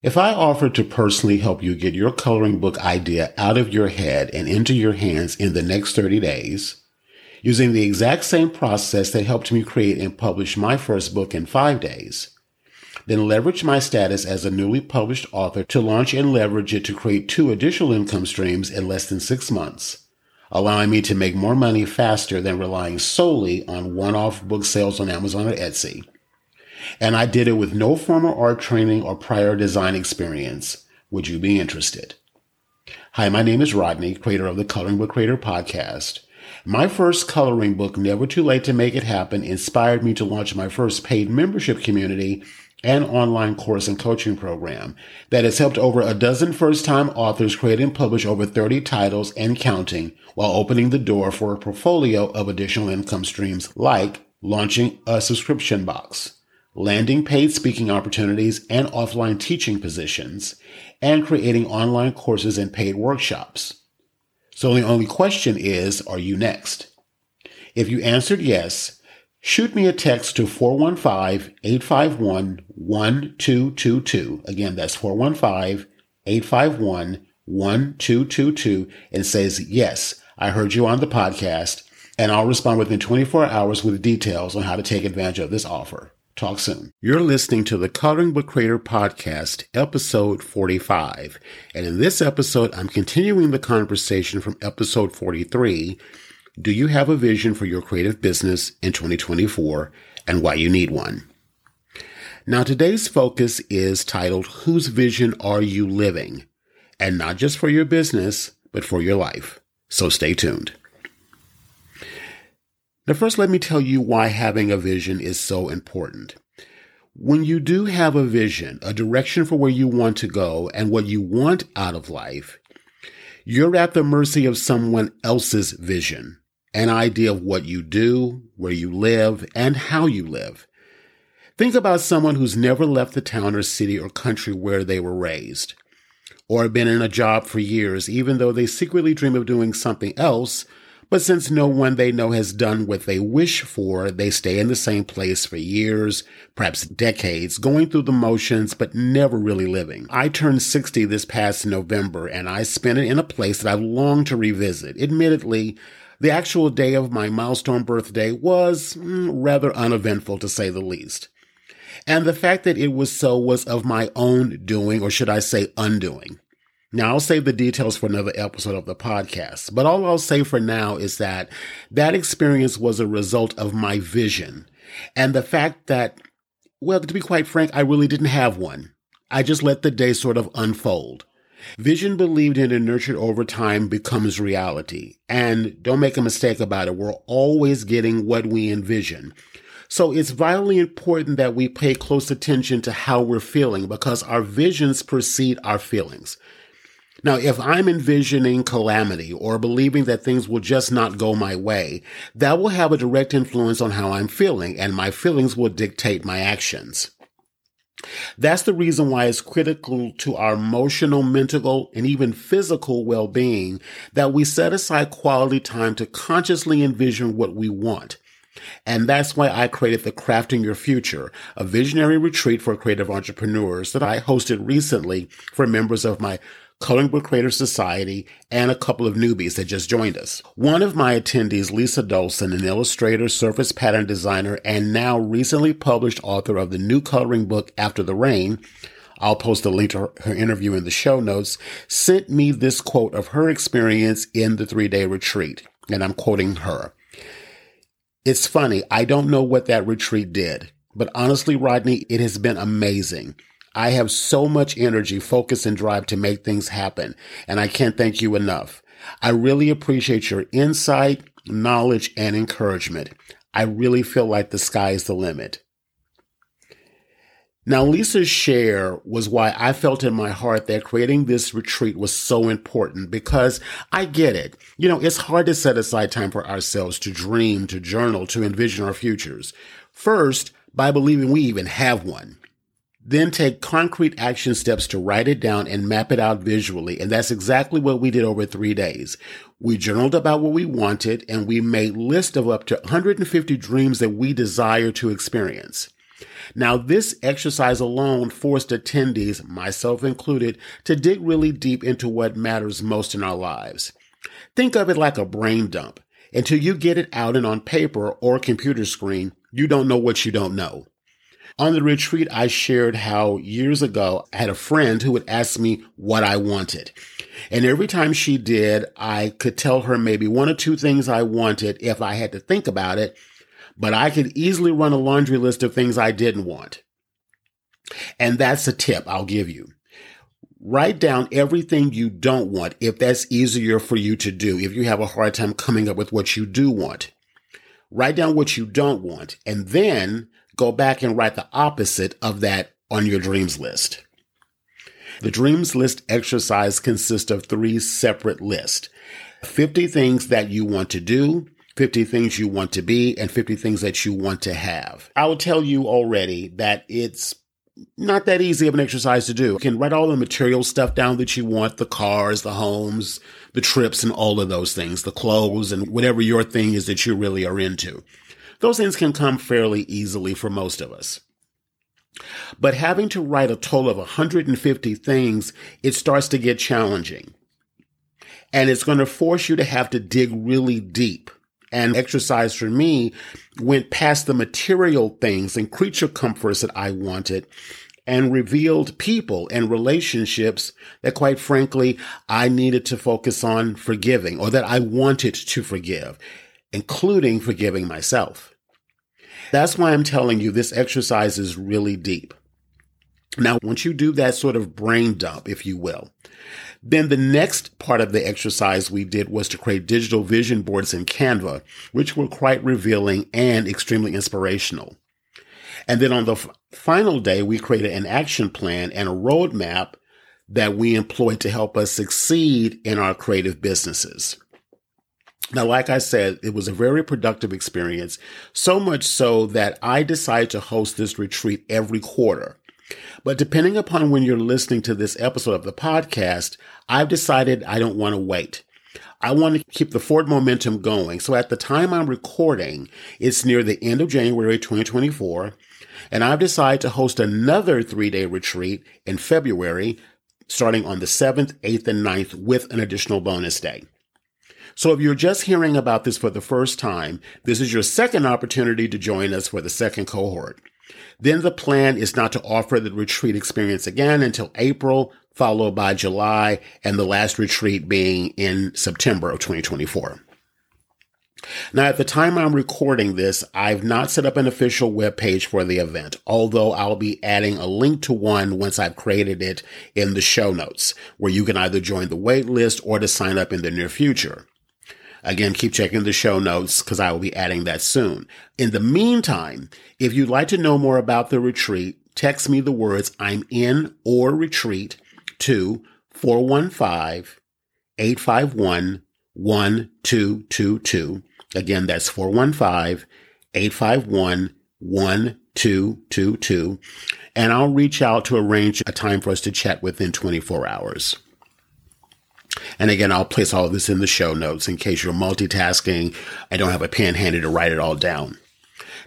If I offered to personally help you get your coloring book idea out of your head and into your hands in the next 30 days, using the exact same process that helped me create and publish my first book in five days, then leverage my status as a newly published author to launch and leverage it to create two additional income streams in less than six months, allowing me to make more money faster than relying solely on one-off book sales on Amazon or Etsy and I did it with no formal art training or prior design experience. Would you be interested? Hi, my name is Rodney, creator of the Coloring Book Creator podcast. My first coloring book, Never Too Late to Make It Happen, inspired me to launch my first paid membership community and online course and coaching program that has helped over a dozen first time authors create and publish over 30 titles and counting while opening the door for a portfolio of additional income streams like launching a subscription box landing paid speaking opportunities and offline teaching positions, and creating online courses and paid workshops. So the only question is, are you next? If you answered yes, shoot me a text to 415-851-1222. Again, that's 415-851-1222 and says, yes, I heard you on the podcast and I'll respond within 24 hours with details on how to take advantage of this offer. Talk soon. You're listening to the Coloring Book Creator Podcast, episode 45. And in this episode, I'm continuing the conversation from episode 43. Do you have a vision for your creative business in 2024 and why you need one? Now, today's focus is titled, Whose Vision Are You Living? And not just for your business, but for your life. So stay tuned. Now, first, let me tell you why having a vision is so important. When you do have a vision, a direction for where you want to go and what you want out of life, you're at the mercy of someone else's vision, an idea of what you do, where you live, and how you live. Think about someone who's never left the town or city or country where they were raised, or been in a job for years, even though they secretly dream of doing something else but since no one they know has done what they wish for, they stay in the same place for years, perhaps decades, going through the motions, but never really living. I turned 60 this past November and I spent it in a place that I've longed to revisit. Admittedly, the actual day of my milestone birthday was mm, rather uneventful to say the least. And the fact that it was so was of my own doing, or should I say undoing. Now, I'll save the details for another episode of the podcast, but all I'll say for now is that that experience was a result of my vision and the fact that, well, to be quite frank, I really didn't have one. I just let the day sort of unfold. Vision believed in and nurtured over time becomes reality. And don't make a mistake about it. We're always getting what we envision. So it's vitally important that we pay close attention to how we're feeling because our visions precede our feelings. Now, if I'm envisioning calamity or believing that things will just not go my way, that will have a direct influence on how I'm feeling and my feelings will dictate my actions. That's the reason why it's critical to our emotional, mental, and even physical well-being that we set aside quality time to consciously envision what we want. And that's why I created the Crafting Your Future, a visionary retreat for creative entrepreneurs that I hosted recently for members of my Coloring Book Creator Society, and a couple of newbies that just joined us. One of my attendees, Lisa Dolson, an illustrator, surface pattern designer, and now recently published author of the new coloring book After the Rain, I'll post a link to her, her interview in the show notes, sent me this quote of her experience in the three day retreat. And I'm quoting her. It's funny. I don't know what that retreat did, but honestly, Rodney, it has been amazing. I have so much energy, focus, and drive to make things happen, and I can't thank you enough. I really appreciate your insight, knowledge, and encouragement. I really feel like the sky is the limit. Now, Lisa's share was why I felt in my heart that creating this retreat was so important because I get it. You know, it's hard to set aside time for ourselves to dream, to journal, to envision our futures. First, by believing we even have one. Then take concrete action steps to write it down and map it out visually. And that's exactly what we did over three days. We journaled about what we wanted and we made lists of up to 150 dreams that we desire to experience. Now, this exercise alone forced attendees, myself included, to dig really deep into what matters most in our lives. Think of it like a brain dump. Until you get it out and on paper or computer screen, you don't know what you don't know. On the retreat, I shared how years ago I had a friend who would ask me what I wanted. And every time she did, I could tell her maybe one or two things I wanted if I had to think about it, but I could easily run a laundry list of things I didn't want. And that's a tip I'll give you. Write down everything you don't want if that's easier for you to do, if you have a hard time coming up with what you do want. Write down what you don't want and then go back and write the opposite of that on your dreams list. The dreams list exercise consists of three separate lists 50 things that you want to do, 50 things you want to be, and 50 things that you want to have. I will tell you already that it's not that easy of an exercise to do. You can write all the material stuff down that you want, the cars, the homes, the trips, and all of those things, the clothes, and whatever your thing is that you really are into. Those things can come fairly easily for most of us. But having to write a total of 150 things, it starts to get challenging. And it's going to force you to have to dig really deep. And exercise for me went past the material things and creature comforts that I wanted and revealed people and relationships that quite frankly, I needed to focus on forgiving or that I wanted to forgive, including forgiving myself. That's why I'm telling you this exercise is really deep. Now, once you do that sort of brain dump, if you will, then the next part of the exercise we did was to create digital vision boards in Canva, which were quite revealing and extremely inspirational. And then on the f- final day, we created an action plan and a roadmap that we employed to help us succeed in our creative businesses. Now, like I said, it was a very productive experience, so much so that I decided to host this retreat every quarter. But depending upon when you're listening to this episode of the podcast, I've decided I don't want to wait. I want to keep the forward momentum going. So at the time I'm recording, it's near the end of January 2024, and I've decided to host another three day retreat in February, starting on the 7th, 8th, and 9th with an additional bonus day. So if you're just hearing about this for the first time, this is your second opportunity to join us for the second cohort. Then the plan is not to offer the retreat experience again until April, followed by July, and the last retreat being in September of 2024. Now, at the time I'm recording this, I've not set up an official web page for the event, although I'll be adding a link to one once I've created it in the show notes, where you can either join the wait list or to sign up in the near future. Again, keep checking the show notes because I will be adding that soon. In the meantime, if you'd like to know more about the retreat, text me the words I'm in or retreat to 415 851 1222. Again, that's 415 851 1222. And I'll reach out to arrange a time for us to chat within 24 hours. And again, I'll place all of this in the show notes in case you're multitasking. I don't have a pen handy to write it all down.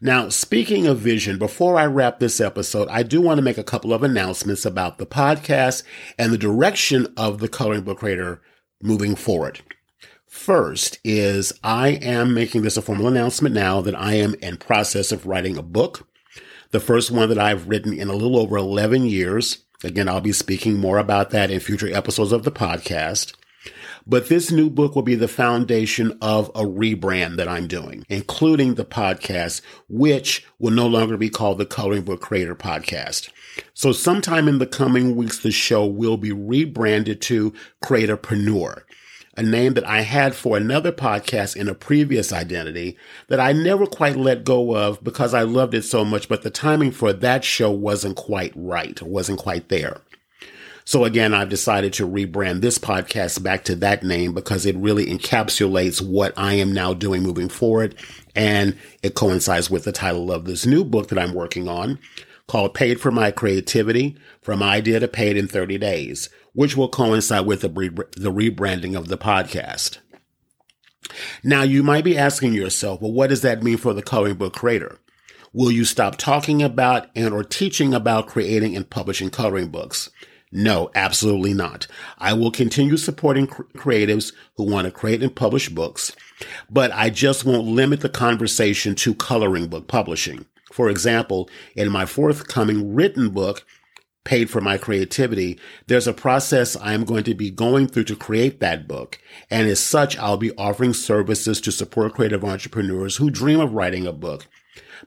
Now, speaking of vision, before I wrap this episode, I do want to make a couple of announcements about the podcast and the direction of the Coloring Book Creator moving forward. First is I am making this a formal announcement now that I am in process of writing a book. The first one that I've written in a little over 11 years. Again, I'll be speaking more about that in future episodes of the podcast. But this new book will be the foundation of a rebrand that I'm doing, including the podcast, which will no longer be called the Coloring Book Creator Podcast. So sometime in the coming weeks, the show will be rebranded to Creatorpreneur a name that I had for another podcast in a previous identity that I never quite let go of because I loved it so much, but the timing for that show wasn't quite right, wasn't quite there. So again, I've decided to rebrand this podcast back to that name because it really encapsulates what I am now doing moving forward. And it coincides with the title of this new book that I'm working on called Paid for My Creativity From Idea to Paid in 30 Days which will coincide with the, the rebranding of the podcast. Now, you might be asking yourself, well, what does that mean for the coloring book creator? Will you stop talking about and or teaching about creating and publishing coloring books? No, absolutely not. I will continue supporting cr- creatives who want to create and publish books, but I just won't limit the conversation to coloring book publishing. For example, in my forthcoming written book, Paid for My Creativity, there's a process I'm going to be going through to create that book. And as such, I'll be offering services to support creative entrepreneurs who dream of writing a book,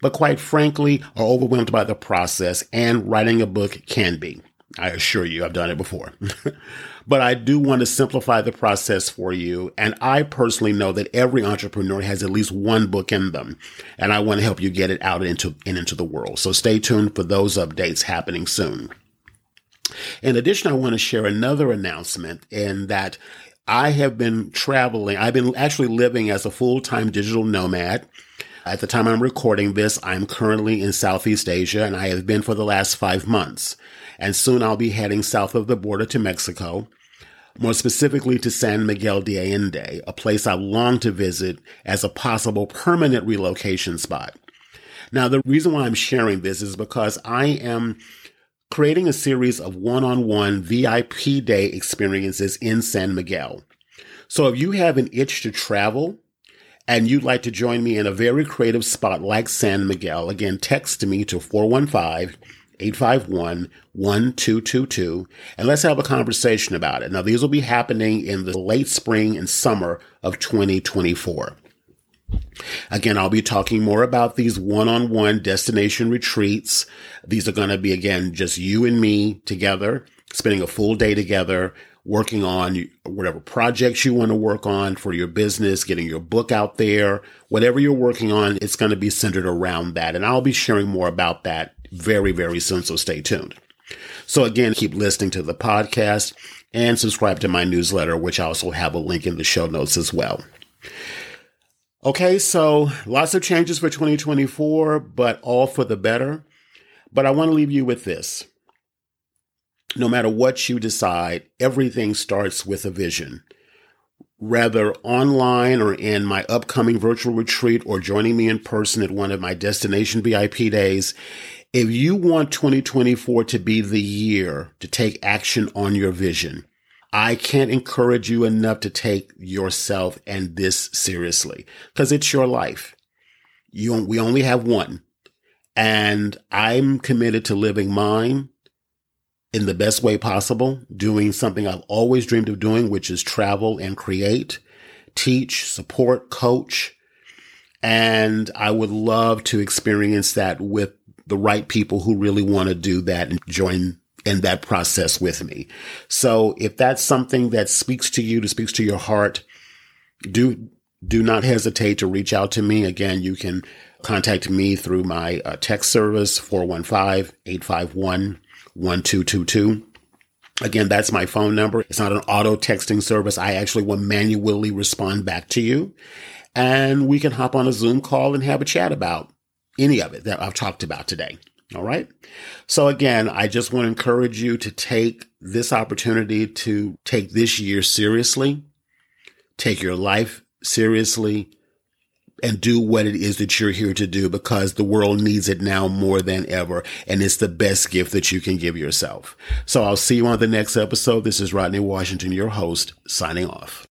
but quite frankly are overwhelmed by the process and writing a book can be. I assure you, I've done it before. but I do want to simplify the process for you. And I personally know that every entrepreneur has at least one book in them. And I want to help you get it out into, and into the world. So stay tuned for those updates happening soon. In addition, I want to share another announcement in that I have been traveling. I've been actually living as a full-time digital nomad. At the time I'm recording this, I'm currently in Southeast Asia and I have been for the last five months. And soon I'll be heading south of the border to Mexico more specifically to San Miguel de Allende, a place I long to visit as a possible permanent relocation spot. Now, the reason why I'm sharing this is because I am creating a series of one-on-one VIP day experiences in San Miguel. So if you have an itch to travel and you'd like to join me in a very creative spot like San Miguel, again, text me to 415 851 1222 and let's have a conversation about it. Now, these will be happening in the late spring and summer of 2024. Again, I'll be talking more about these one-on-one destination retreats. These are going to be, again, just you and me together, spending a full day together, working on whatever projects you want to work on for your business, getting your book out there, whatever you're working on, it's going to be centered around that. And I'll be sharing more about that very, very soon. So stay tuned. So again, keep listening to the podcast and subscribe to my newsletter, which I also have a link in the show notes as well. Okay, so lots of changes for 2024, but all for the better. But I want to leave you with this. No matter what you decide, everything starts with a vision. Rather online or in my upcoming virtual retreat or joining me in person at one of my destination VIP days, if you want 2024 to be the year to take action on your vision, I can't encourage you enough to take yourself and this seriously because it's your life. You, we only have one and I'm committed to living mine in the best way possible, doing something I've always dreamed of doing, which is travel and create, teach, support, coach. And I would love to experience that with the right people who really want to do that and join in that process with me. So if that's something that speaks to you, that speaks to your heart, do, do not hesitate to reach out to me. Again, you can contact me through my uh, text service, 415-851-1222. Again, that's my phone number. It's not an auto texting service. I actually will manually respond back to you and we can hop on a Zoom call and have a chat about any of it that I've talked about today. All right. So again, I just want to encourage you to take this opportunity to take this year seriously, take your life seriously, and do what it is that you're here to do because the world needs it now more than ever. And it's the best gift that you can give yourself. So I'll see you on the next episode. This is Rodney Washington, your host, signing off.